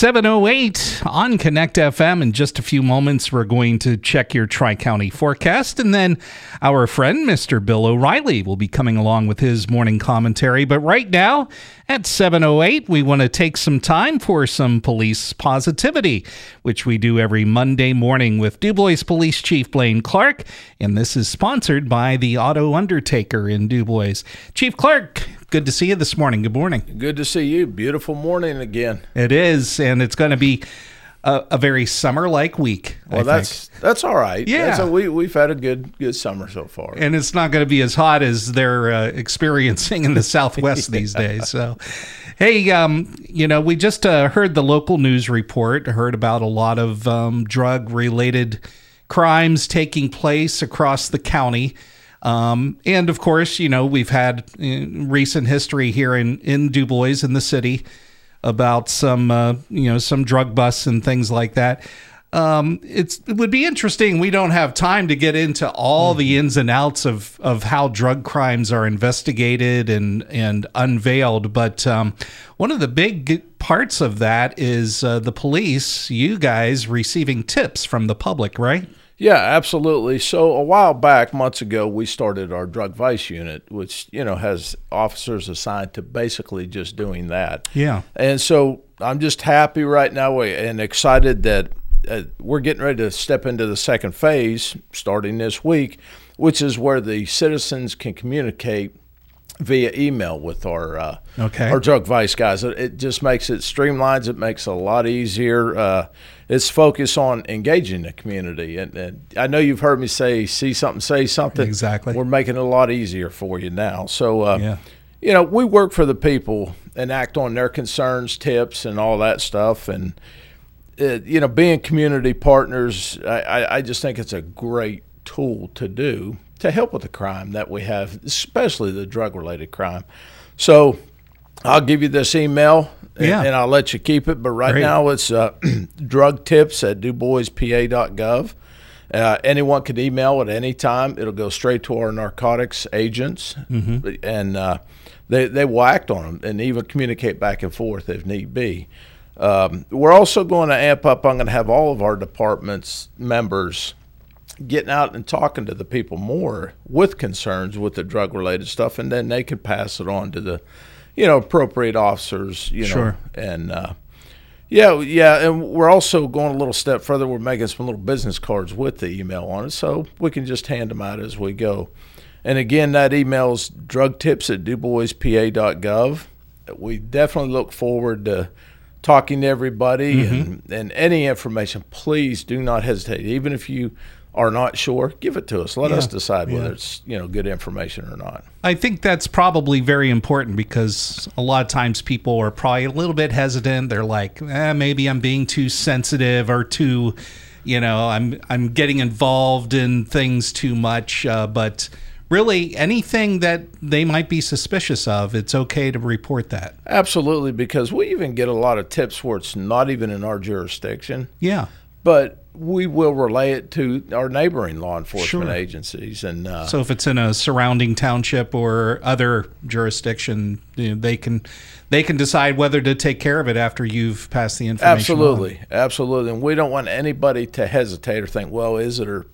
708 on Connect FM. In just a few moments, we're going to check your Tri County forecast. And then our friend, Mr. Bill O'Reilly, will be coming along with his morning commentary. But right now, at 708, we want to take some time for some police positivity, which we do every Monday morning with DuBois Police Chief Blaine Clark. And this is sponsored by the Auto Undertaker in DuBois. Chief Clark, good to see you this morning. Good morning. Good to see you. Beautiful morning again. It is, and it's going to be a, a very summer-like week. Well, I that's think. that's all right. Yeah. so we we've had a good good summer so far. and it's not going to be as hot as they're uh, experiencing in the Southwest these days. So, hey, um, you know, we just uh, heard the local news report. Heard about a lot of um, drug-related crimes taking place across the county. Um, and of course, you know, we've had uh, recent history here in, in DuBois in the city about some, uh, you know, some drug busts and things like that. Um, it's, it would be interesting. We don't have time to get into all the ins and outs of, of how drug crimes are investigated and, and unveiled. But um, one of the big parts of that is uh, the police, you guys receiving tips from the public, right? Yeah, absolutely. So a while back, months ago, we started our drug vice unit, which you know has officers assigned to basically just doing that. Yeah. And so I'm just happy right now and excited that uh, we're getting ready to step into the second phase starting this week, which is where the citizens can communicate via email with our uh, Okay. our drug vice guys. It, it just makes it streamlines. It makes it a lot easier. Uh, it's focused on engaging the community, and, and I know you've heard me say, "See something, say something." Exactly. We're making it a lot easier for you now. So, uh, Yeah. you know, we work for the people and act on their concerns, tips, and all that stuff. And uh, you know, being community partners, I, I, I just think it's a great tool to do to help with the crime that we have, especially the drug-related crime. So, I'll give you this email, and, Yeah. and I'll let you keep it. But right Great. now, it's uh, drug tips at duboispa.gov. Uh, anyone can email at any time. It'll go straight to our narcotics agents, and uh, they they will act on them and even communicate back and forth if need be. Um, we're also going to amp up. I'm going to have all of our departments members getting out and talking to the people more with concerns with the drug related stuff, and then they can pass it on to the, you know, appropriate officers. You know, Sure. and uh, yeah, yeah, and we're also going a little step further. We're making some little business cards with the email on it, so we can just hand them out as we go. And again, that email is drugtips at duboispa.gov. We definitely look forward to talking to everybody and, and any information. Please do not hesitate. Even if you are not sure, give it to us. Let us decide whether yeah. it's you know good information or not. I think that's probably very important because a lot of times people are probably a little bit hesitant. They're like, eh, maybe I'm being too sensitive or too, you know, I'm I'm getting involved in things too much. Uh, but really, anything that they might be suspicious of, it's okay to report that. Absolutely, because we even get a lot of tips where it's not even in our jurisdiction. Yeah. but we will relay it to our neighboring law enforcement Sure. agencies and uh, So if it's in a surrounding township or other jurisdiction, you know, they can they can decide whether to take care of it after you've passed the information. on. absolutely absolutely and we don't want anybody to hesitate or think well is it or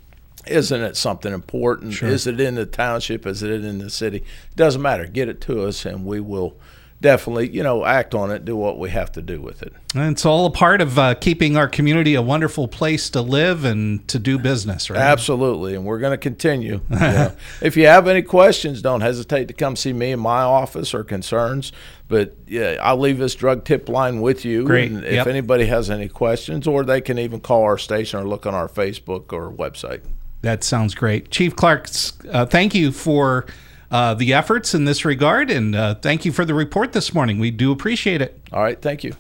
isn't it something important Sure. is it in the township is it in the city doesn't matter get it to us and we will definitely you know act on it do what we have to do with it And it's all a part of uh, keeping our community a wonderful place to live and to do business, right? Absolutely, and we're going to continue. Yeah. if you have any questions, don't hesitate to come see me in my office or concerns. But yeah, I'll leave this drug tip line with you. Great. And if Yep. anybody has any questions, or they can even call our station or look on our Facebook or website. That sounds great. Chief Clark, uh, thank you for uh, the efforts in this regard, and uh, thank you for the report this morning. We do appreciate it. All right, thank you.